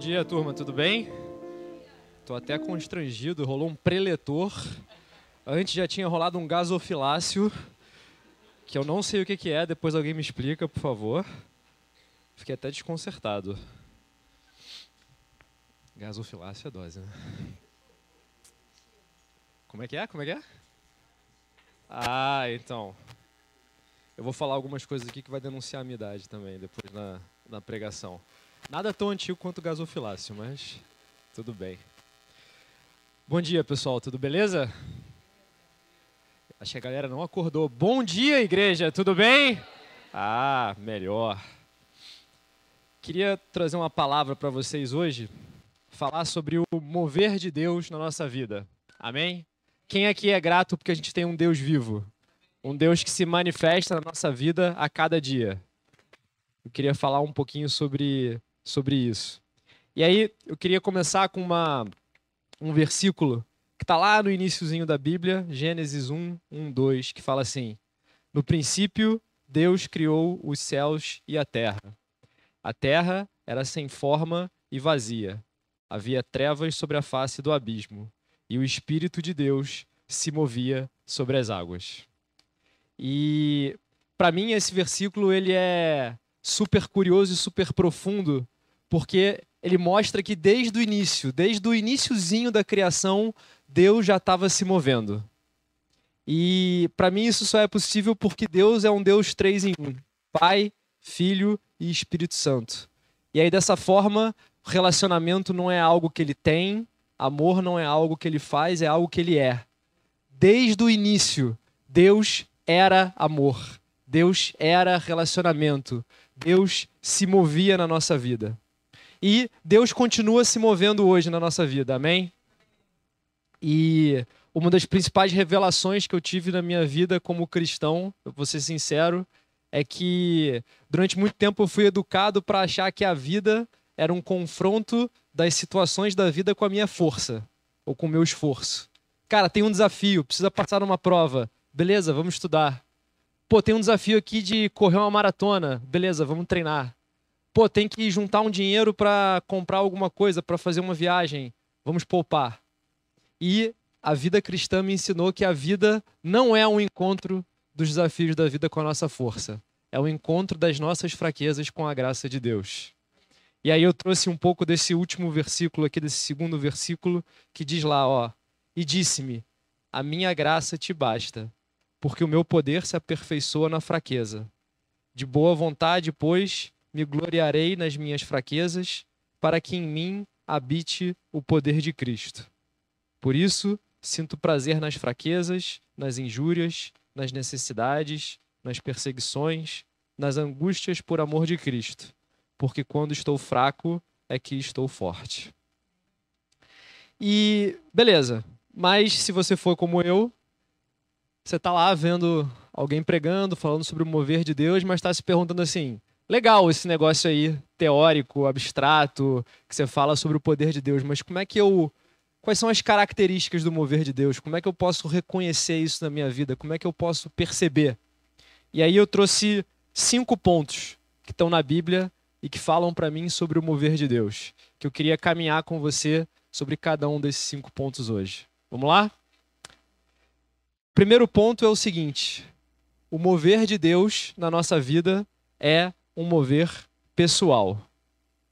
dia, turma, tudo bem? Tô até constrangido, rolou um preletor. Antes já tinha rolado um gasofilácio, que eu não sei o que, é, depois alguém me explica, por favor. Fiquei até desconcertado. Gasofilácio é dose, né? Como é que é? Como é que é? Ah, então. Eu vou falar algumas coisas aqui que vai denunciar a minha idade também, depois na, na pregação. Nada tão antigo quanto gasofilácio, mas tudo bem. Bom dia, pessoal, tudo beleza? Acho que a galera não acordou. Bom dia, igreja, tudo bem? Ah, melhor. Queria trazer uma palavra para vocês hoje, falar sobre o mover de Deus na nossa vida. Amém? Quem aqui é grato porque a gente tem um Deus vivo? Um Deus que se manifesta na nossa vida a cada dia. Eu queria falar um pouquinho sobre sobre isso. E aí eu queria começar com uma, um versículo que está lá no iníciozinho da Bíblia, Gênesis 1, 1, 2, que fala assim: No princípio, Deus criou os céus e a terra. A terra era sem forma e vazia. Havia trevas sobre a face do abismo, e o Espírito de Deus se movia sobre as águas. E para mim esse versículo ele é super curioso e super profundo, porque ele mostra que desde o início, desde o iníciozinho da criação, Deus já estava se movendo. E para mim isso só é possível porque Deus é um Deus três em um: Pai, Filho e Espírito Santo. E aí dessa forma, relacionamento não é algo que ele tem, amor não é algo que ele faz, é algo que ele é. Desde o início, Deus era amor. Deus era relacionamento. Deus se movia na nossa vida. E Deus continua se movendo hoje na nossa vida, amém? E uma das principais revelações que eu tive na minha vida como cristão, vou ser sincero, é que durante muito tempo eu fui educado para achar que a vida era um confronto das situações da vida com a minha força ou com o meu esforço. Cara, tem um desafio, precisa passar numa prova. Beleza, vamos estudar. Pô, tem um desafio aqui de correr uma maratona. Beleza, vamos treinar. Pô, tem que juntar um dinheiro para comprar alguma coisa, para fazer uma viagem. Vamos poupar. E a vida cristã me ensinou que a vida não é um encontro dos desafios da vida com a nossa força. É o um encontro das nossas fraquezas com a graça de Deus. E aí eu trouxe um pouco desse último versículo aqui, desse segundo versículo, que diz lá, ó, e disse-me: A minha graça te basta, porque o meu poder se aperfeiçoa na fraqueza. De boa vontade, pois, me gloriarei nas minhas fraquezas, para que em mim habite o poder de Cristo. Por isso, sinto prazer nas fraquezas, nas injúrias, nas necessidades, nas perseguições, nas angústias por amor de Cristo, porque quando estou fraco é que estou forte. E beleza, mas se você for como eu, você está lá vendo alguém pregando, falando sobre o mover de Deus, mas está se perguntando assim: legal esse negócio aí teórico, abstrato, que você fala sobre o poder de Deus, mas como é que eu quais são as características do mover de Deus? Como é que eu posso reconhecer isso na minha vida? Como é que eu posso perceber? E aí eu trouxe cinco pontos que estão na Bíblia e que falam para mim sobre o mover de Deus, que eu queria caminhar com você sobre cada um desses cinco pontos hoje. Vamos lá? Primeiro ponto é o seguinte: o mover de Deus na nossa vida é um mover pessoal.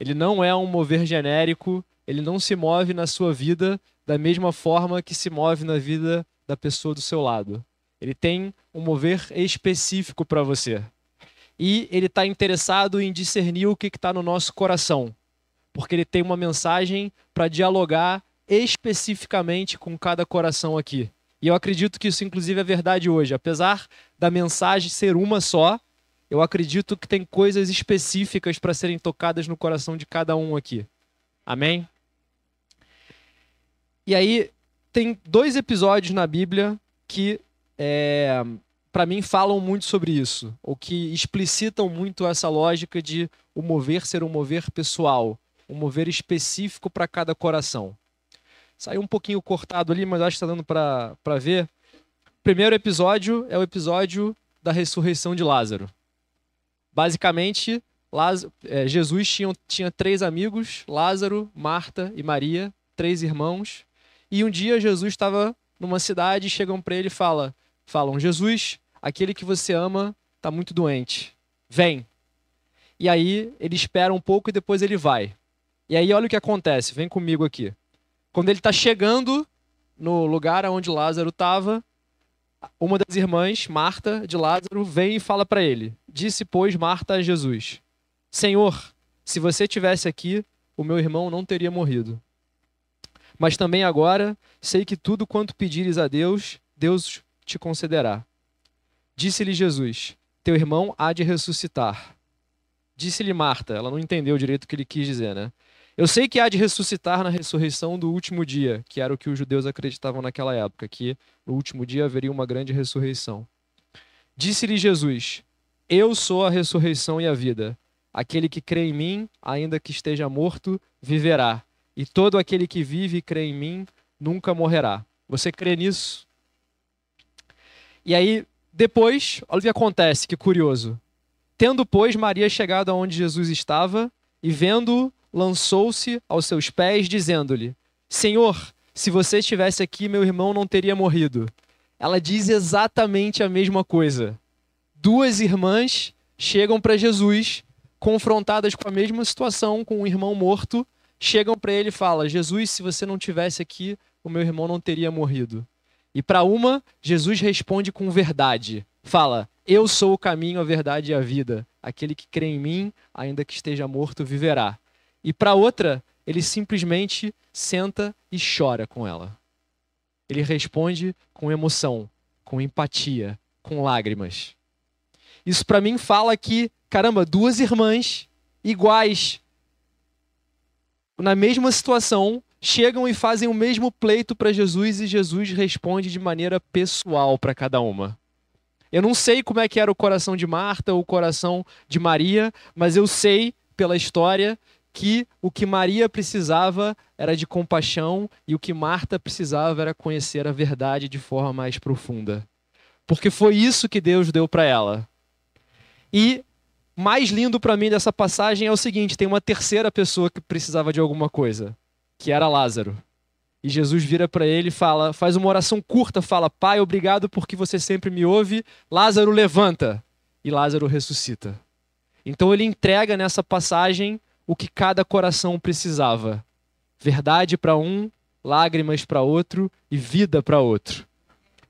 Ele não é um mover genérico, ele não se move na sua vida da mesma forma que se move na vida da pessoa do seu lado. Ele tem um mover específico para você. E ele está interessado em discernir o que está no nosso coração, porque ele tem uma mensagem para dialogar especificamente com cada coração aqui. E eu acredito que isso, inclusive, é verdade hoje. Apesar da mensagem ser uma só, eu acredito que tem coisas específicas para serem tocadas no coração de cada um aqui. Amém? E aí, tem dois episódios na Bíblia que, é, para mim, falam muito sobre isso, ou que explicitam muito essa lógica de o mover ser um mover pessoal, um mover específico para cada coração. Saiu um pouquinho cortado ali, mas acho que está dando para ver. Primeiro episódio é o episódio da ressurreição de Lázaro. Basicamente, Lázaro, é, Jesus tinha, tinha três amigos, Lázaro, Marta e Maria, três irmãos. E um dia Jesus estava numa cidade chegam para ele e fala, falam: Jesus, aquele que você ama está muito doente. Vem. E aí ele espera um pouco e depois ele vai. E aí olha o que acontece, vem comigo aqui. Quando ele está chegando no lugar onde Lázaro estava, uma das irmãs, Marta, de Lázaro, vem e fala para ele: Disse, pois, Marta a Jesus: Senhor, se você tivesse aqui, o meu irmão não teria morrido. Mas também agora sei que tudo quanto pedires a Deus, Deus te concederá. Disse-lhe Jesus: Teu irmão há de ressuscitar. Disse-lhe Marta, ela não entendeu direito o que ele quis dizer, né? Eu sei que há de ressuscitar na ressurreição do último dia, que era o que os judeus acreditavam naquela época, que no último dia haveria uma grande ressurreição. Disse-lhe Jesus: Eu sou a ressurreição e a vida. Aquele que crê em mim, ainda que esteja morto, viverá. E todo aquele que vive e crê em mim nunca morrerá. Você crê nisso? E aí, depois, olha o que acontece, que curioso. Tendo, pois, Maria chegado aonde Jesus estava e vendo lançou-se aos seus pés, dizendo-lhe: Senhor, se você estivesse aqui, meu irmão não teria morrido. Ela diz exatamente a mesma coisa. Duas irmãs chegam para Jesus, confrontadas com a mesma situação, com um irmão morto, chegam para ele e falam: Jesus, se você não tivesse aqui, o meu irmão não teria morrido. E para uma, Jesus responde com verdade. Fala: Eu sou o caminho, a verdade e a vida. Aquele que crê em mim, ainda que esteja morto, viverá. E para outra, ele simplesmente senta e chora com ela. Ele responde com emoção, com empatia, com lágrimas. Isso para mim fala que, caramba, duas irmãs iguais, na mesma situação, chegam e fazem o mesmo pleito para Jesus e Jesus responde de maneira pessoal para cada uma. Eu não sei como é que era o coração de Marta ou o coração de Maria, mas eu sei pela história que o que Maria precisava era de compaixão e o que Marta precisava era conhecer a verdade de forma mais profunda. Porque foi isso que Deus deu para ela. E mais lindo para mim dessa passagem é o seguinte: tem uma terceira pessoa que precisava de alguma coisa, que era Lázaro. E Jesus vira para ele e fala, faz uma oração curta, fala: "Pai, obrigado porque você sempre me ouve. Lázaro levanta." E Lázaro ressuscita. Então ele entrega nessa passagem o que cada coração precisava: verdade para um, lágrimas para outro e vida para outro.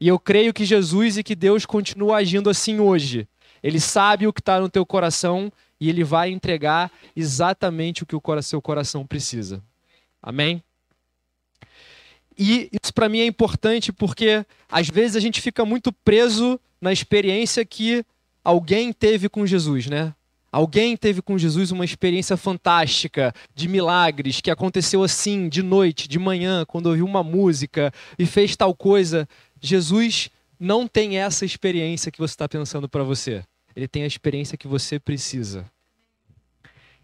E eu creio que Jesus e que Deus continua agindo assim hoje. Ele sabe o que está no teu coração e ele vai entregar exatamente o que o seu coração precisa. Amém? E isso para mim é importante porque às vezes a gente fica muito preso na experiência que alguém teve com Jesus, né? Alguém teve com Jesus uma experiência fantástica de milagres, que aconteceu assim, de noite, de manhã, quando ouviu uma música e fez tal coisa. Jesus não tem essa experiência que você está pensando para você. Ele tem a experiência que você precisa.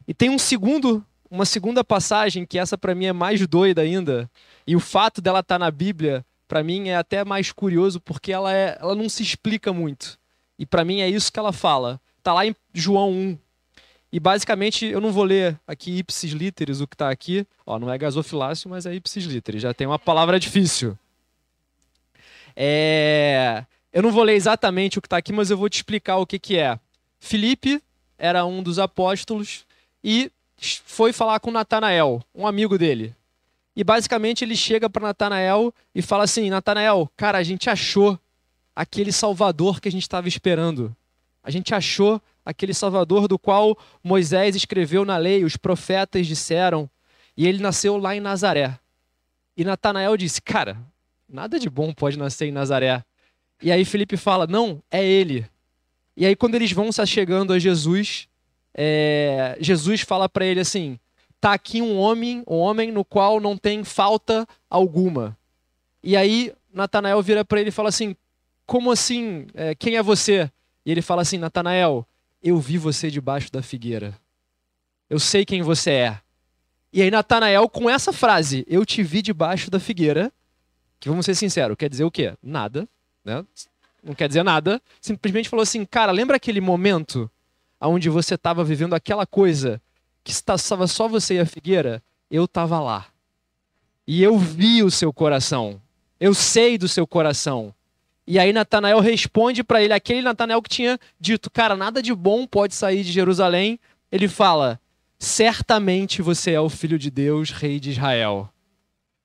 E tem um segundo, uma segunda passagem que essa para mim é mais doida ainda. E o fato dela estar tá na Bíblia, para mim é até mais curioso porque ela, é, ela não se explica muito. E para mim é isso que ela fala. Está lá em João 1. E basicamente, eu não vou ler aqui ipsis literis o que está aqui. Ó, não é gasofilácio, mas é ipsis literis. Já tem uma palavra difícil. É... Eu não vou ler exatamente o que está aqui, mas eu vou te explicar o que, que é. Filipe era um dos apóstolos e foi falar com Natanael, um amigo dele. E basicamente ele chega para Natanael e fala assim: Natanael, cara, a gente achou aquele Salvador que a gente estava esperando. A gente achou aquele Salvador do qual Moisés escreveu na lei, os profetas disseram, e ele nasceu lá em Nazaré. E Natanael disse: Cara, nada de bom pode nascer em Nazaré. E aí Felipe fala: Não, é ele. E aí, quando eles vão se chegando a Jesus, é, Jesus fala para ele assim: Tá aqui um homem, um homem no qual não tem falta alguma. E aí Natanael vira para ele e fala assim: Como assim? É, quem é você? E ele fala assim: Natanael, eu vi você debaixo da figueira. Eu sei quem você é. E aí Natanael, com essa frase, eu te vi debaixo da figueira, que vamos ser sinceros, quer dizer o quê? Nada, né? Não quer dizer nada. Simplesmente falou assim, cara, lembra aquele momento onde você estava vivendo aquela coisa que estava só você e a figueira, eu estava lá. E eu vi o seu coração. Eu sei do seu coração. E aí Natanael responde para ele, aquele Natanael que tinha dito, cara, nada de bom pode sair de Jerusalém. Ele fala: certamente você é o filho de Deus, rei de Israel.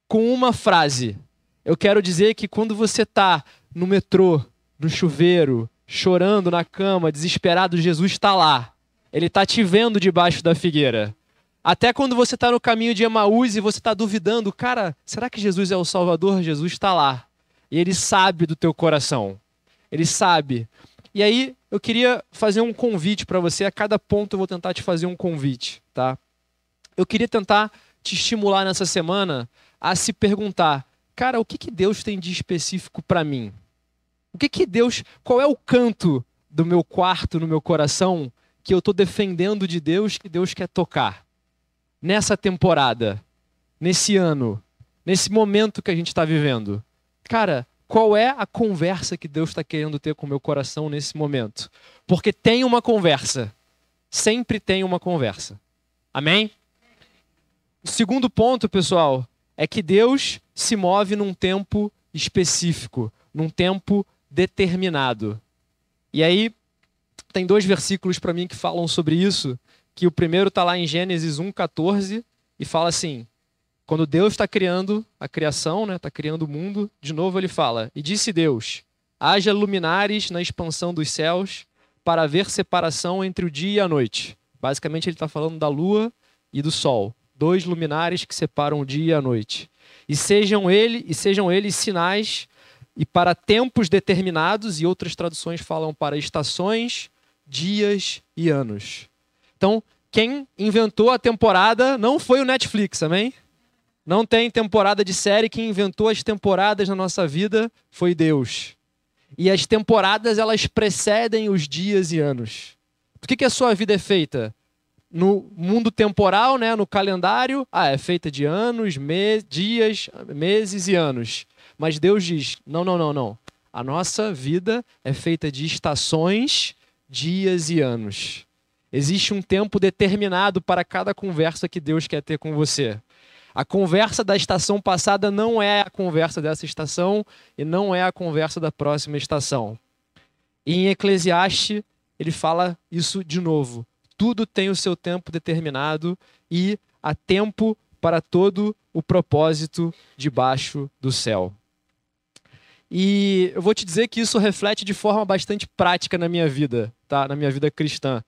Com uma frase, eu quero dizer que quando você está no metrô, no chuveiro, chorando na cama, desesperado, Jesus está lá. Ele está te vendo debaixo da figueira. Até quando você está no caminho de Emaús e você está duvidando, cara, será que Jesus é o Salvador? Jesus está lá. E ele sabe do teu coração. Ele sabe. E aí, eu queria fazer um convite para você. A cada ponto eu vou tentar te fazer um convite, tá? Eu queria tentar te estimular nessa semana a se perguntar, cara, o que, que Deus tem de específico para mim? O que que Deus, qual é o canto do meu quarto, no meu coração, que eu estou defendendo de Deus, que Deus quer tocar? Nessa temporada, nesse ano, nesse momento que a gente está vivendo. Cara, qual é a conversa que Deus está querendo ter com o meu coração nesse momento? Porque tem uma conversa. Sempre tem uma conversa. Amém? O segundo ponto, pessoal, é que Deus se move num tempo específico, num tempo determinado. E aí, tem dois versículos para mim que falam sobre isso, que o primeiro está lá em Gênesis 1,14 e fala assim, quando Deus está criando a criação, está né, tá criando o mundo, de novo ele fala, e disse Deus, haja luminares na expansão dos céus para haver separação entre o dia e a noite. Basicamente ele está falando da lua e do sol, dois luminares que separam o dia e a noite. E sejam ele e sejam eles sinais e para tempos determinados, e outras traduções falam para estações, dias e anos. Então, quem inventou a temporada não foi o Netflix, amém? Não tem temporada de série, quem inventou as temporadas na nossa vida foi Deus. E as temporadas, elas precedem os dias e anos. Por que, que a sua vida é feita? No mundo temporal, né, no calendário, ah, é feita de anos, me dias, meses e anos. Mas Deus diz: não, não, não, não. A nossa vida é feita de estações, dias e anos. Existe um tempo determinado para cada conversa que Deus quer ter com você. A conversa da estação passada não é a conversa dessa estação e não é a conversa da próxima estação. E em Eclesiastes, ele fala isso de novo. Tudo tem o seu tempo determinado e há tempo para todo o propósito debaixo do céu. E eu vou te dizer que isso reflete de forma bastante prática na minha vida, tá? Na minha vida cristã.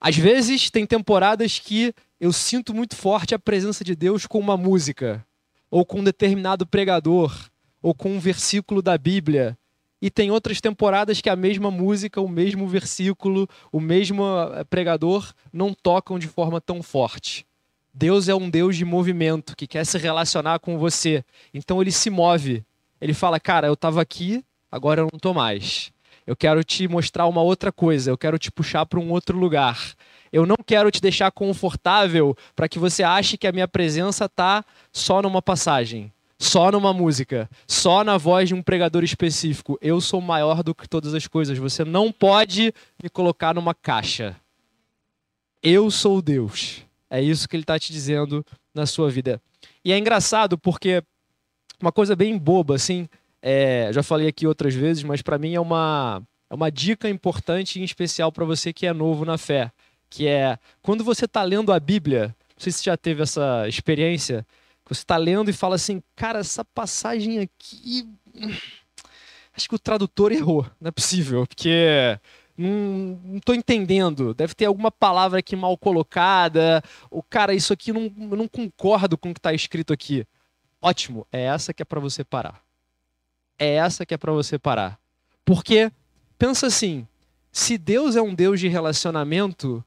Às vezes tem temporadas que eu sinto muito forte a presença de Deus com uma música, ou com um determinado pregador, ou com um versículo da Bíblia. E tem outras temporadas que a mesma música, o mesmo versículo, o mesmo eh, pregador não tocam de forma tão forte. Deus é um Deus de movimento que quer se relacionar com você. Então ele se move ele fala: Cara, eu estava aqui, agora eu não estou mais. Eu quero te mostrar uma outra coisa, eu quero te puxar para um outro lugar. Eu não quero te deixar confortável para que você ache que a minha presença está só numa passagem, só numa música, só na voz de um pregador específico. Eu sou maior do que todas as coisas. Você não pode me colocar numa caixa. Eu sou Deus. É isso que ele está te dizendo na sua vida. E é engraçado porque uma coisa bem boba, assim, é, já falei aqui outras vezes, mas para mim é uma, é uma dica importante e especial para você que é novo na fé, que é quando você está lendo a Bíblia, não sei se você já teve essa experiência, você está lendo e fala assim, cara, essa passagem aqui, acho que o tradutor errou, não é possível, porque não estou entendendo, deve ter alguma palavra aqui mal colocada, o cara, isso aqui não, não concordo com o que está escrito aqui. Ótimo, é essa que é para você parar. É essa que é para você parar. Porque pensa assim, se Deus é um Deus de relacionamento,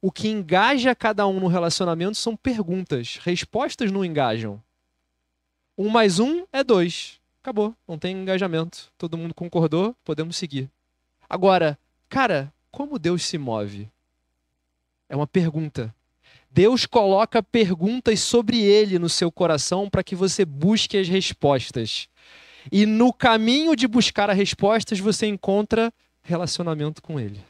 o que engaja cada um no relacionamento são perguntas. Respostas não engajam. Um mais um é dois. Acabou. Não tem engajamento. Todo mundo concordou, podemos seguir. Agora, cara, como Deus se move? É uma pergunta. Deus coloca perguntas sobre ele no seu coração para que você busque as respostas. E no caminho de buscar as respostas, você encontra relacionamento com ele.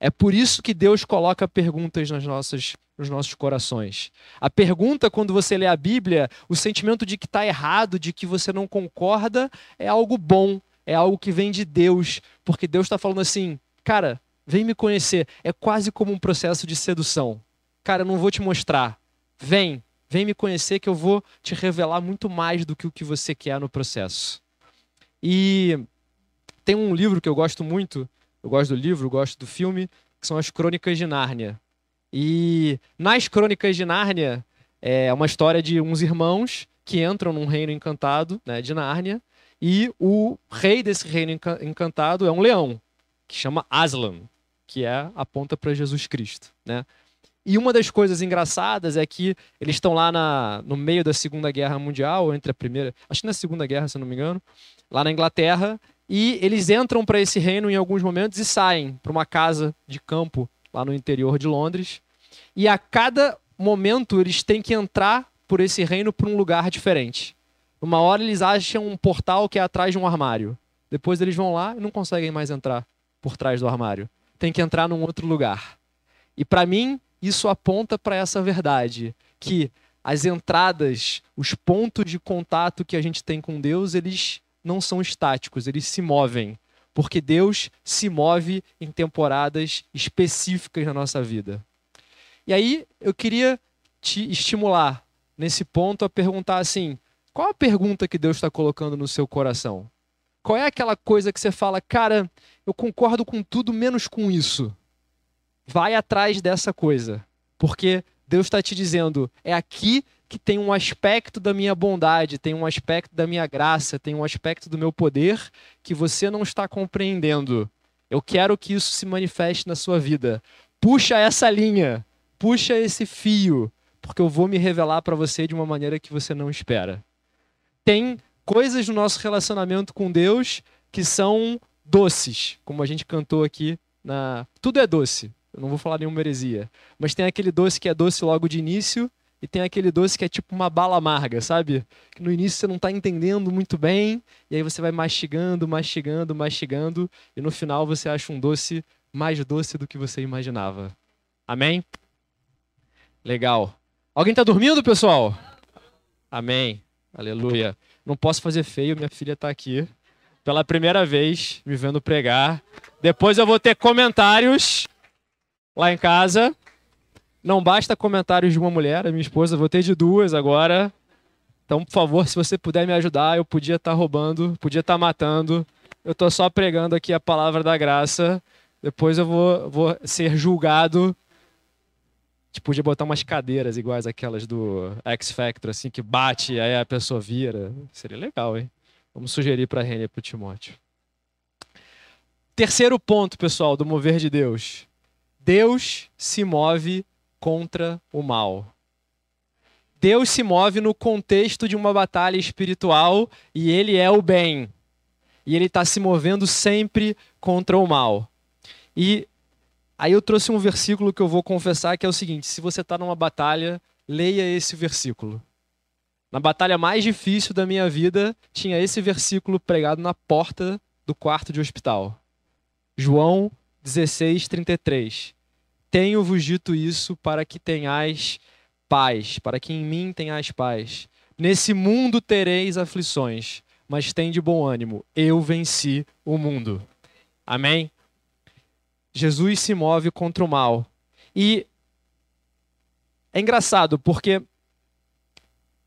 É por isso que Deus coloca perguntas nas nossas, nos nossos corações. A pergunta, quando você lê a Bíblia, o sentimento de que está errado, de que você não concorda, é algo bom, é algo que vem de Deus, porque Deus está falando assim, cara, vem me conhecer. É quase como um processo de sedução. Cara, eu não vou te mostrar. Vem, vem me conhecer que eu vou te revelar muito mais do que o que você quer no processo. E tem um livro que eu gosto muito, eu gosto do livro, gosto do filme, que são as Crônicas de Nárnia. E nas Crônicas de Nárnia é uma história de uns irmãos que entram num reino encantado, né, de Nárnia, e o rei desse reino encantado é um leão, que chama Aslan, que é aponta para Jesus Cristo, né? E uma das coisas engraçadas é que eles estão lá na, no meio da Segunda Guerra Mundial, entre a primeira, acho que na Segunda Guerra, se não me engano, lá na Inglaterra, e eles entram para esse reino em alguns momentos e saem para uma casa de campo lá no interior de Londres. E a cada momento eles têm que entrar por esse reino para um lugar diferente. Uma hora eles acham um portal que é atrás de um armário. Depois eles vão lá e não conseguem mais entrar por trás do armário. Tem que entrar num outro lugar. E para mim, isso aponta para essa verdade, que as entradas, os pontos de contato que a gente tem com Deus, eles não são estáticos, eles se movem, porque Deus se move em temporadas específicas na nossa vida. E aí eu queria te estimular nesse ponto a perguntar assim: qual a pergunta que Deus está colocando no seu coração? Qual é aquela coisa que você fala, cara, eu concordo com tudo menos com isso? Vai atrás dessa coisa, porque Deus está te dizendo: é aqui que tem um aspecto da minha bondade, tem um aspecto da minha graça, tem um aspecto do meu poder que você não está compreendendo. Eu quero que isso se manifeste na sua vida. Puxa essa linha, puxa esse fio, porque eu vou me revelar para você de uma maneira que você não espera. Tem coisas no nosso relacionamento com Deus que são doces, como a gente cantou aqui na tudo é doce. Eu não vou falar nenhuma heresia. Mas tem aquele doce que é doce logo de início e tem aquele doce que é tipo uma bala amarga, sabe? Que no início você não está entendendo muito bem, e aí você vai mastigando, mastigando, mastigando, e no final você acha um doce mais doce do que você imaginava. Amém? Legal. Alguém está dormindo, pessoal? Amém. Aleluia. Não posso fazer feio, minha filha está aqui pela primeira vez me vendo pregar. Depois eu vou ter comentários lá em casa. Não basta comentários de uma mulher, a minha esposa, vou ter de duas agora. Então, por favor, se você puder me ajudar, eu podia estar tá roubando, podia estar tá matando. Eu estou só pregando aqui a palavra da graça. Depois eu vou, vou ser julgado. Tipo, podia botar umas cadeiras iguais aquelas do X Factor, assim, que bate e aí a pessoa vira. Seria legal, hein? Vamos sugerir para a Rênia e para o Timóteo. Terceiro ponto, pessoal, do mover de Deus. Deus se move contra o mal. Deus se move no contexto de uma batalha espiritual e ele é o bem. E ele está se movendo sempre contra o mal. E aí eu trouxe um versículo que eu vou confessar que é o seguinte: se você está numa batalha, leia esse versículo. Na batalha mais difícil da minha vida, tinha esse versículo pregado na porta do quarto de hospital. João 16, 33. Tenho-vos dito isso para que tenhais paz, para que em mim tenhais paz. Nesse mundo tereis aflições, mas tem de bom ânimo. Eu venci o mundo. Amém? Jesus se move contra o mal. E é engraçado, porque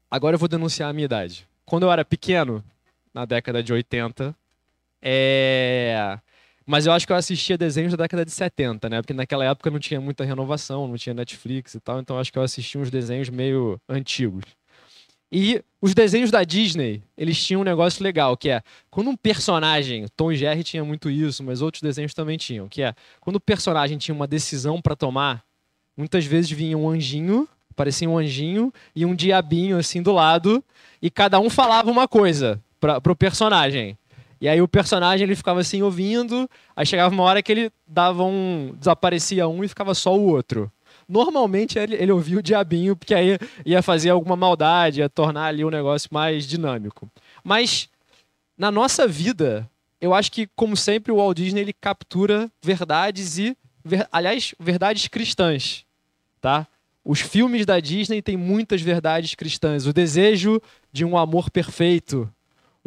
agora eu vou denunciar a minha idade. Quando eu era pequeno, na década de 80, é... Mas eu acho que eu assistia desenhos da década de 70, né? Porque naquela época não tinha muita renovação, não tinha Netflix e tal, então acho que eu assistia uns desenhos meio antigos. E os desenhos da Disney, eles tinham um negócio legal, que é quando um personagem, Tom e Jerry tinha muito isso, mas outros desenhos também tinham, que é quando o personagem tinha uma decisão para tomar, muitas vezes vinha um anjinho, parecia um anjinho e um diabinho assim do lado, e cada um falava uma coisa para o personagem. E aí o personagem ele ficava assim ouvindo, aí chegava uma hora que ele dava um. desaparecia um e ficava só o outro. Normalmente ele, ele ouvia o diabinho, porque aí ia fazer alguma maldade, ia tornar ali o um negócio mais dinâmico. Mas na nossa vida, eu acho que, como sempre, o Walt Disney ele captura verdades e ver, aliás, verdades cristãs, tá? Os filmes da Disney têm muitas verdades cristãs. O desejo de um amor perfeito.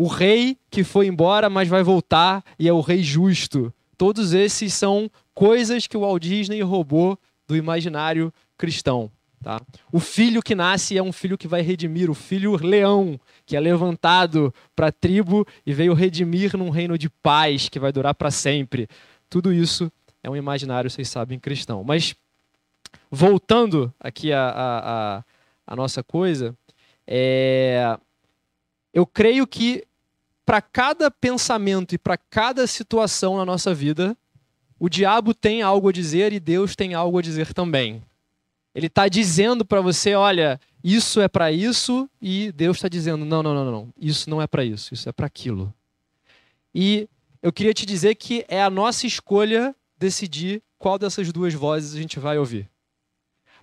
O rei que foi embora, mas vai voltar e é o rei justo. Todos esses são coisas que o Walt Disney roubou do imaginário cristão. Tá? O filho que nasce é um filho que vai redimir, o filho leão, que é levantado para a tribo e veio redimir num reino de paz que vai durar para sempre. Tudo isso é um imaginário, vocês sabem, cristão. Mas, voltando aqui a, a, a, a nossa coisa, é... eu creio que para cada pensamento e para cada situação na nossa vida, o diabo tem algo a dizer e Deus tem algo a dizer também. Ele está dizendo para você, olha, isso é para isso, e Deus está dizendo, não, não, não, não, isso não é para isso, isso é para aquilo. E eu queria te dizer que é a nossa escolha decidir qual dessas duas vozes a gente vai ouvir.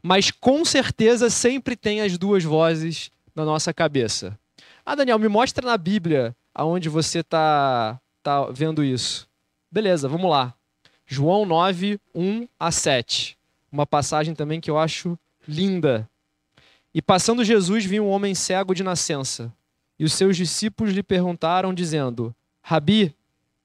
Mas com certeza sempre tem as duas vozes na nossa cabeça. Ah, Daniel, me mostra na Bíblia aonde você está tá vendo isso. Beleza, vamos lá. João 9, 1 a 7 uma passagem também que eu acho linda. E passando Jesus, viu um homem cego de nascença. E os seus discípulos lhe perguntaram, dizendo: Rabi,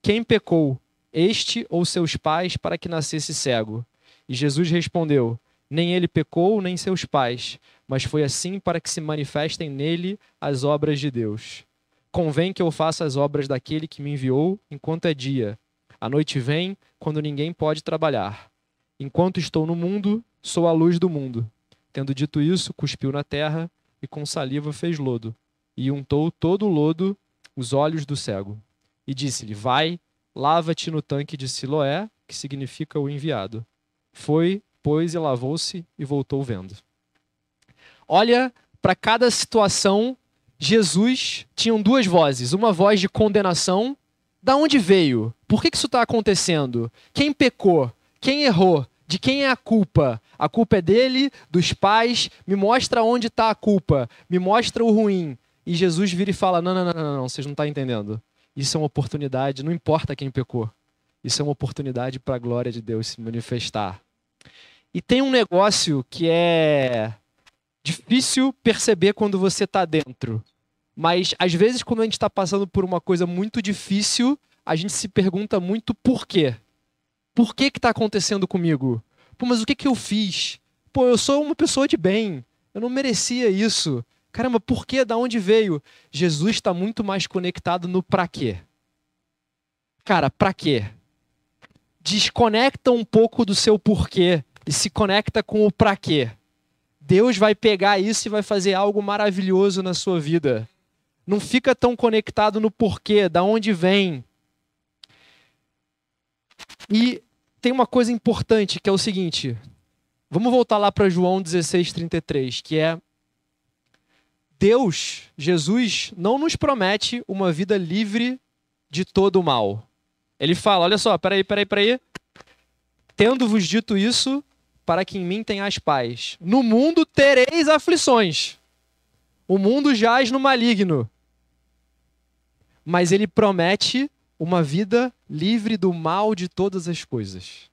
quem pecou, este ou seus pais, para que nascesse cego? E Jesus respondeu: Nem ele pecou, nem seus pais, mas foi assim para que se manifestem nele as obras de Deus. Convém que eu faça as obras daquele que me enviou enquanto é dia. A noite vem, quando ninguém pode trabalhar. Enquanto estou no mundo, sou a luz do mundo. Tendo dito isso, cuspiu na terra e com saliva fez lodo, e untou todo o lodo os olhos do cego. E disse-lhe: Vai, lava-te no tanque de Siloé, que significa o enviado. Foi, pois, e lavou-se e voltou vendo. Olha, para cada situação, Jesus tinha duas vozes: uma voz de condenação. Da onde veio? Por que isso está acontecendo? Quem pecou? Quem errou? De quem é a culpa? A culpa é dele, dos pais. Me mostra onde está a culpa. Me mostra o ruim. E Jesus vira e fala: não, não, não, não, não, vocês não estão entendendo. Isso é uma oportunidade, não importa quem pecou. Isso é uma oportunidade para a glória de Deus se manifestar. E tem um negócio que é difícil perceber quando você está dentro. Mas às vezes, quando a gente está passando por uma coisa muito difícil, a gente se pergunta muito por quê. Por que está acontecendo comigo? Pô, mas o que, que eu fiz? Pô, eu sou uma pessoa de bem. Eu não merecia isso. Caramba, por quê? Da onde veio? Jesus está muito mais conectado no para quê. Cara, para quê? Desconecta um pouco do seu porquê e se conecta com o para quê. Deus vai pegar isso e vai fazer algo maravilhoso na sua vida. Não fica tão conectado no porquê, da onde vem, e tem uma coisa importante que é o seguinte: vamos voltar lá para João 16:33, que é Deus, Jesus, não nos promete uma vida livre de todo o mal. Ele fala: olha só, peraí, peraí, peraí. Tendo-vos dito isso, para que em mim tenhas paz. No mundo tereis aflições. O mundo jaz no maligno. Mas ele promete uma vida livre do mal de todas as coisas.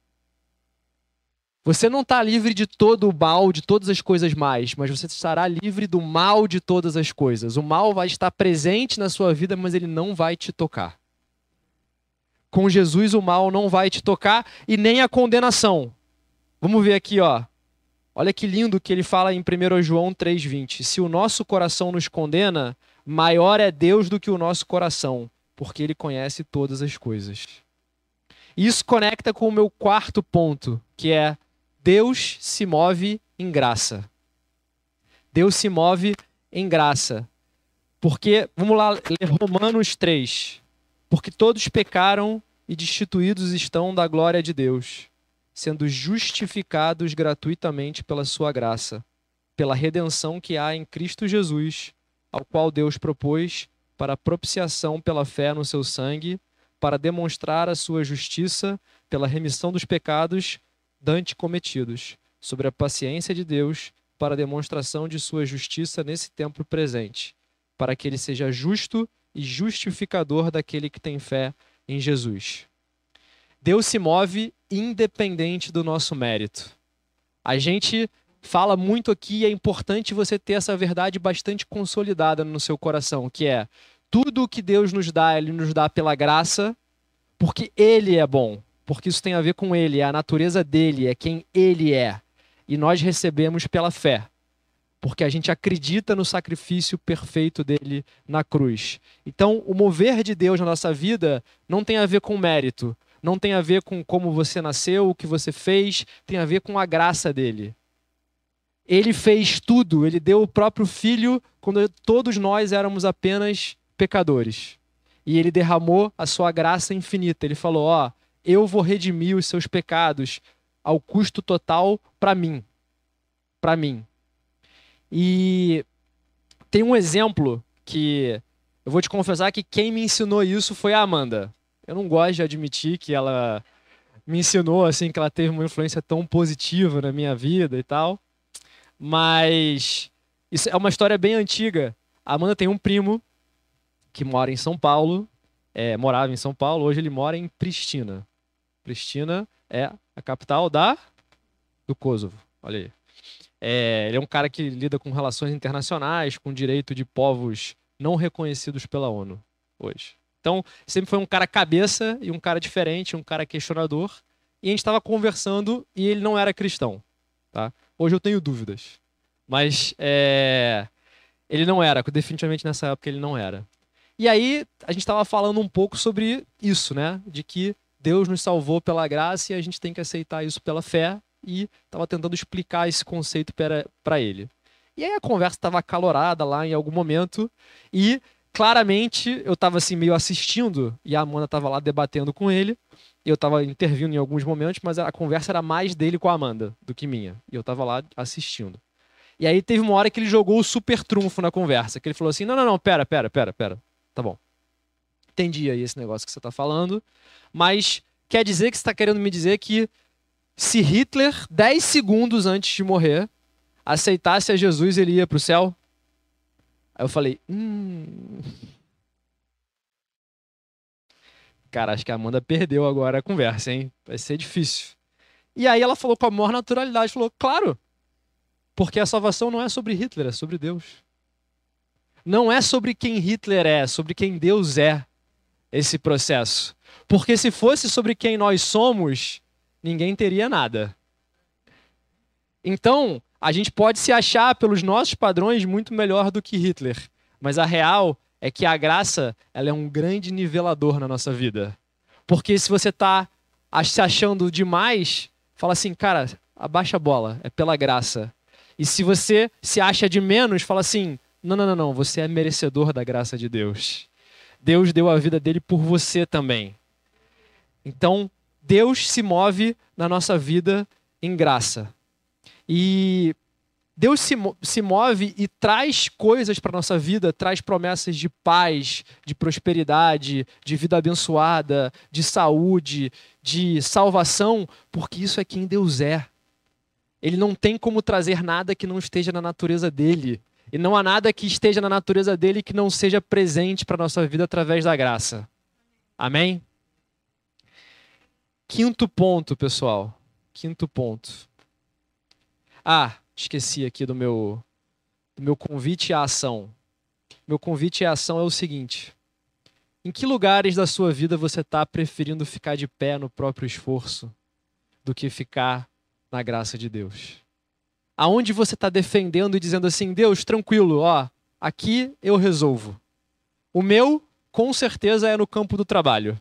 Você não está livre de todo o mal, de todas as coisas mais, mas você estará livre do mal de todas as coisas. O mal vai estar presente na sua vida, mas ele não vai te tocar. Com Jesus, o mal não vai te tocar e nem a condenação. Vamos ver aqui, ó. Olha que lindo que ele fala em 1 João 3,20. Se o nosso coração nos condena, maior é Deus do que o nosso coração porque ele conhece todas as coisas. Isso conecta com o meu quarto ponto, que é Deus se move em graça. Deus se move em graça. Porque, vamos lá ler Romanos 3. Porque todos pecaram e destituídos estão da glória de Deus, sendo justificados gratuitamente pela sua graça, pela redenção que há em Cristo Jesus, ao qual Deus propôs para propiciação pela fé no seu sangue, para demonstrar a sua justiça pela remissão dos pecados dante cometidos, sobre a paciência de Deus, para demonstração de sua justiça nesse tempo presente, para que ele seja justo e justificador daquele que tem fé em Jesus. Deus se move independente do nosso mérito. A gente fala muito aqui, é importante você ter essa verdade bastante consolidada no seu coração, que é tudo o que Deus nos dá, Ele nos dá pela graça, porque Ele é bom, porque isso tem a ver com Ele, é a natureza dele, é quem Ele é. E nós recebemos pela fé, porque a gente acredita no sacrifício perfeito dele na cruz. Então, o mover de Deus na nossa vida não tem a ver com mérito, não tem a ver com como você nasceu, o que você fez, tem a ver com a graça dele. Ele fez tudo, ele deu o próprio filho quando todos nós éramos apenas pecadores. E ele derramou a sua graça infinita. Ele falou: Ó, oh, eu vou redimir os seus pecados ao custo total para mim. Para mim. E tem um exemplo que eu vou te confessar que quem me ensinou isso foi a Amanda. Eu não gosto de admitir que ela me ensinou assim que ela teve uma influência tão positiva na minha vida e tal. Mas isso é uma história bem antiga. A Amanda tem um primo que mora em São Paulo, é, morava em São Paulo, hoje ele mora em Pristina. Pristina é a capital da do Kosovo. Olha aí. É, ele é um cara que lida com relações internacionais, com direito de povos não reconhecidos pela ONU hoje. Então, sempre foi um cara cabeça e um cara diferente, um cara questionador. E a gente estava conversando e ele não era cristão. Tá? Hoje eu tenho dúvidas. Mas é, ele não era, definitivamente nessa época ele não era. E aí a gente estava falando um pouco sobre isso, né? De que Deus nos salvou pela graça e a gente tem que aceitar isso pela fé. E estava tentando explicar esse conceito para ele. E aí a conversa estava acalorada lá em algum momento. E claramente eu estava assim meio assistindo e a Amanda estava lá debatendo com ele. Eu estava intervindo em alguns momentos, mas a conversa era mais dele com a Amanda do que minha. E eu estava lá assistindo. E aí teve uma hora que ele jogou o super trunfo na conversa, que ele falou assim: "Não, não, não, pera, pera, pera, pera. Tá bom. Entendi aí esse negócio que você está falando, mas quer dizer que você está querendo me dizer que se Hitler, 10 segundos antes de morrer, aceitasse a Jesus, ele ia para o céu? Aí eu falei, hum. Cara, acho que a Amanda perdeu agora a conversa, hein? Vai ser difícil. E aí ela falou com a maior naturalidade, falou, claro, porque a salvação não é sobre Hitler, é sobre Deus. Não é sobre quem Hitler é, é sobre quem Deus é esse processo. Porque se fosse sobre quem nós somos, ninguém teria nada. Então, a gente pode se achar pelos nossos padrões muito melhor do que Hitler, mas a real é que a graça ela é um grande nivelador na nossa vida. Porque se você está se achando demais, fala assim, cara, abaixa a bola, é pela graça. E se você se acha de menos, fala assim, não, não, não, não, você é merecedor da graça de Deus. Deus deu a vida dele por você também. Então, Deus se move na nossa vida em graça. E Deus se, se move e traz coisas para nossa vida, traz promessas de paz, de prosperidade, de vida abençoada, de saúde, de salvação, porque isso é quem Deus é. Ele não tem como trazer nada que não esteja na natureza dele. E não há nada que esteja na natureza dele que não seja presente para nossa vida através da graça. Amém? Quinto ponto, pessoal. Quinto ponto. Ah, esqueci aqui do meu, do meu convite à ação. Meu convite à ação é o seguinte: em que lugares da sua vida você está preferindo ficar de pé no próprio esforço do que ficar na graça de Deus? Aonde você está defendendo e dizendo assim, Deus, tranquilo, ó, aqui eu resolvo. O meu, com certeza, é no campo do trabalho.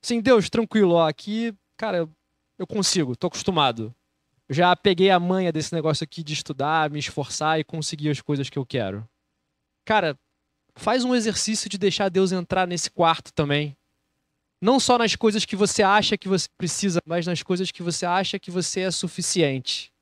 Sim, Deus, tranquilo, ó, aqui, cara, eu consigo, estou acostumado já peguei a manha desse negócio aqui de estudar, me esforçar e conseguir as coisas que eu quero. Cara, faz um exercício de deixar Deus entrar nesse quarto também. Não só nas coisas que você acha que você precisa, mas nas coisas que você acha que você é suficiente.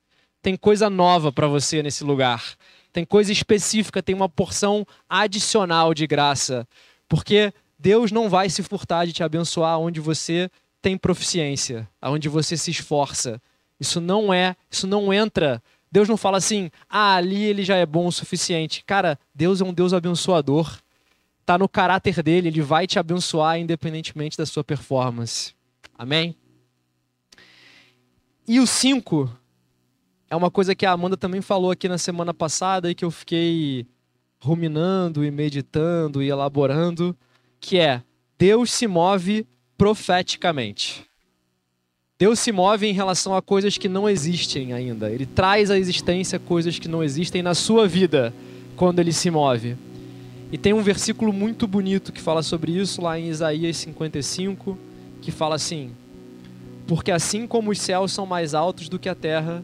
Tem coisa nova para você nesse lugar. Tem coisa específica, tem uma porção adicional de graça. Porque Deus não vai se furtar de te abençoar onde você tem proficiência, aonde você se esforça. Isso não é, isso não entra. Deus não fala assim, ah, ali ele já é bom o suficiente. Cara, Deus é um Deus abençoador. Está no caráter dele, ele vai te abençoar independentemente da sua performance. Amém? E o 5 é uma coisa que a Amanda também falou aqui na semana passada e que eu fiquei ruminando e meditando e elaborando, que é Deus se move profeticamente. Deus se move em relação a coisas que não existem ainda. Ele traz à existência coisas que não existem na sua vida quando ele se move. E tem um versículo muito bonito que fala sobre isso lá em Isaías 55, que fala assim: Porque assim como os céus são mais altos do que a terra,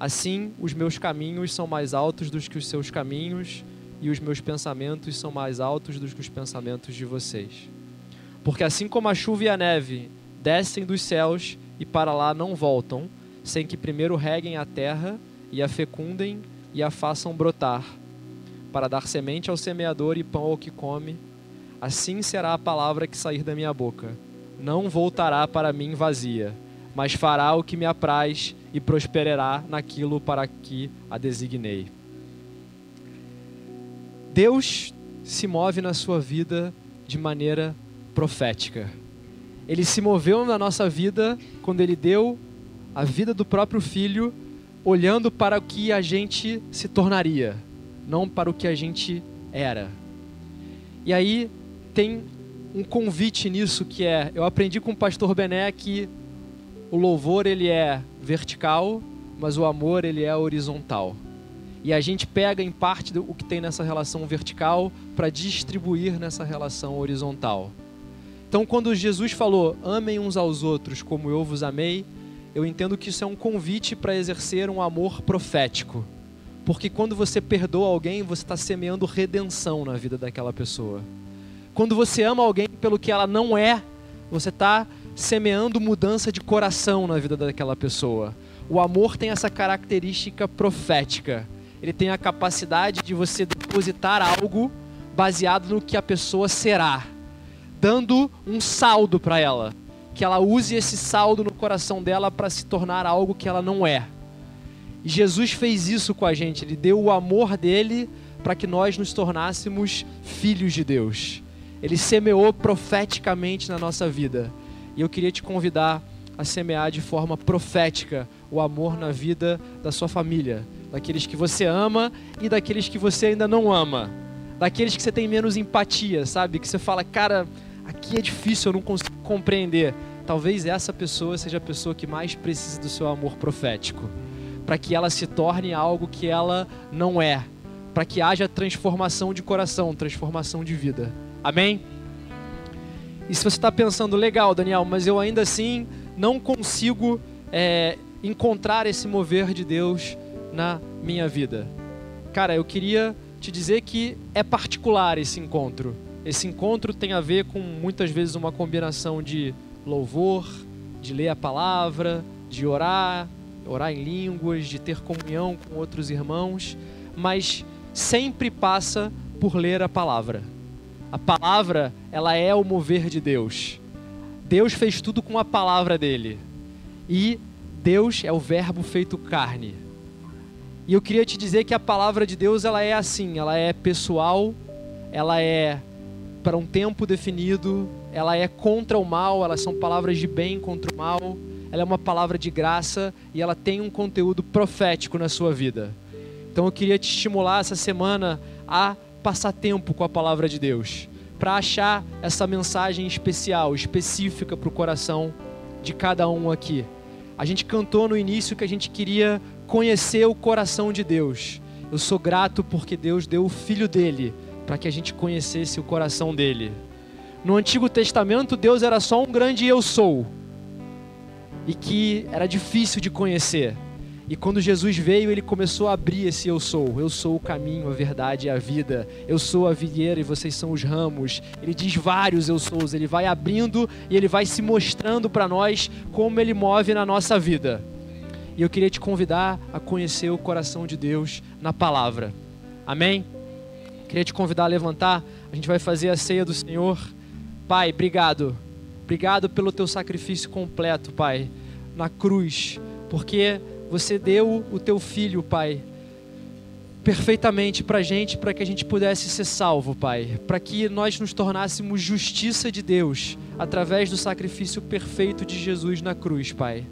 assim os meus caminhos são mais altos do que os seus caminhos, e os meus pensamentos são mais altos do que os pensamentos de vocês. Porque assim como a chuva e a neve descem dos céus e para lá não voltam, sem que primeiro reguem a terra e a fecundem e a façam brotar, para dar semente ao semeador e pão ao que come, assim será a palavra que sair da minha boca. Não voltará para mim vazia, mas fará o que me apraz e prosperará naquilo para que a designei. Deus se move na sua vida de maneira profética. Ele se moveu na nossa vida quando ele deu a vida do próprio filho, olhando para o que a gente se tornaria, não para o que a gente era. E aí tem um convite nisso que é, eu aprendi com o pastor Bené que o louvor ele é vertical, mas o amor ele é horizontal. E a gente pega em parte o que tem nessa relação vertical para distribuir nessa relação horizontal. Então, quando Jesus falou, amem uns aos outros como eu vos amei, eu entendo que isso é um convite para exercer um amor profético. Porque quando você perdoa alguém, você está semeando redenção na vida daquela pessoa. Quando você ama alguém pelo que ela não é, você está semeando mudança de coração na vida daquela pessoa. O amor tem essa característica profética. Ele tem a capacidade de você depositar algo baseado no que a pessoa será dando um saldo para ela, que ela use esse saldo no coração dela para se tornar algo que ela não é. E Jesus fez isso com a gente, ele deu o amor dele para que nós nos tornássemos filhos de Deus. Ele semeou profeticamente na nossa vida. E eu queria te convidar a semear de forma profética o amor na vida da sua família, daqueles que você ama e daqueles que você ainda não ama, daqueles que você tem menos empatia, sabe? Que você fala, cara, aqui é difícil, eu não consigo compreender. Talvez essa pessoa seja a pessoa que mais precisa do seu amor profético, para que ela se torne algo que ela não é, para que haja transformação de coração, transformação de vida. Amém? E se você está pensando, legal, Daniel, mas eu ainda assim não consigo é, encontrar esse mover de Deus na minha vida. Cara, eu queria te dizer que é particular esse encontro. Esse encontro tem a ver com muitas vezes uma combinação de louvor, de ler a palavra, de orar, orar em línguas, de ter comunhão com outros irmãos, mas sempre passa por ler a palavra. A palavra, ela é o mover de Deus. Deus fez tudo com a palavra dele. E Deus é o verbo feito carne. E eu queria te dizer que a palavra de Deus, ela é assim, ela é pessoal, ela é para um tempo definido, ela é contra o mal, elas são palavras de bem contra o mal, ela é uma palavra de graça e ela tem um conteúdo profético na sua vida. Então eu queria te estimular essa semana a passar tempo com a palavra de Deus, para achar essa mensagem especial, específica para o coração de cada um aqui. A gente cantou no início que a gente queria conhecer o coração de Deus. Eu sou grato porque Deus deu o filho dele para que a gente conhecesse o coração dele. No Antigo Testamento, Deus era só um grande eu sou, e que era difícil de conhecer. E quando Jesus veio, ele começou a abrir esse eu sou. Eu sou o caminho, a verdade e a vida. Eu sou a videira e vocês são os ramos. Ele diz vários eu sous. Ele vai abrindo e ele vai se mostrando para nós como ele move na nossa vida. E eu queria te convidar a conhecer o coração de Deus na palavra. Amém? Queria te convidar a levantar. A gente vai fazer a ceia do Senhor. Pai, obrigado. Obrigado pelo teu sacrifício completo, Pai, na cruz, porque você deu o teu filho, Pai, perfeitamente para a gente, para que a gente pudesse ser salvo, Pai, para que nós nos tornássemos justiça de Deus através do sacrifício perfeito de Jesus na cruz, Pai.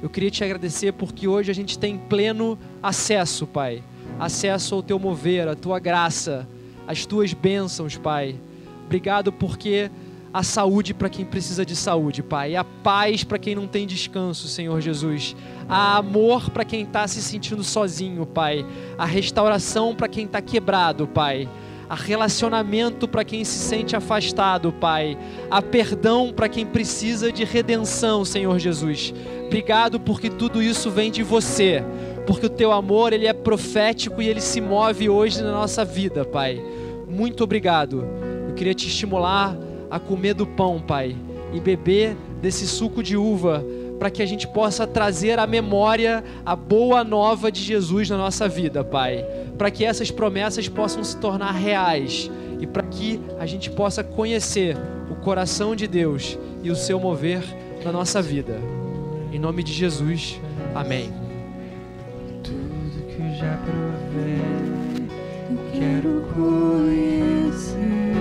Eu queria te agradecer porque hoje a gente tem pleno acesso, Pai. Acesso ao teu mover, à tua graça, às tuas bênçãos, Pai. Obrigado porque a saúde para quem precisa de saúde, Pai. A paz para quem não tem descanso, Senhor Jesus. A amor para quem está se sentindo sozinho, Pai. A restauração para quem está quebrado, Pai. A relacionamento para quem se sente afastado, Pai. A perdão para quem precisa de redenção, Senhor Jesus. Obrigado porque tudo isso vem de você. Porque o teu amor, ele é profético e ele se move hoje na nossa vida, Pai. Muito obrigado. Eu queria te estimular a comer do pão, Pai, e beber desse suco de uva, para que a gente possa trazer à memória a boa nova de Jesus na nossa vida, Pai. Para que essas promessas possam se tornar reais e para que a gente possa conhecer o coração de Deus e o seu mover na nossa vida. Em nome de Jesus, amém. Já provei, quero conhecer.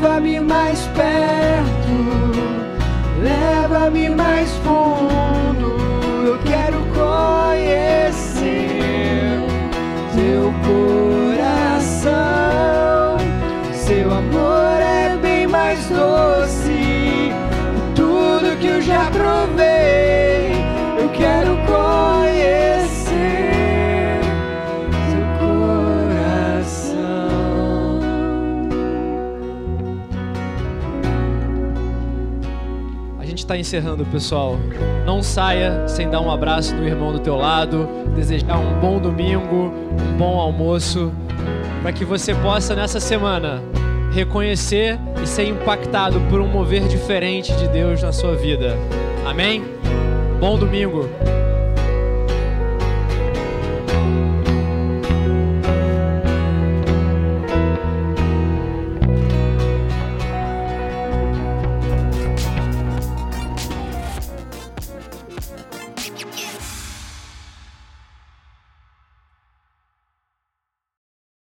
leva-me mais perto. Encerrando, pessoal. Não saia sem dar um abraço no irmão do teu lado, desejar um bom domingo, um bom almoço, para que você possa nessa semana reconhecer e ser impactado por um mover diferente de Deus na sua vida. Amém? Bom domingo.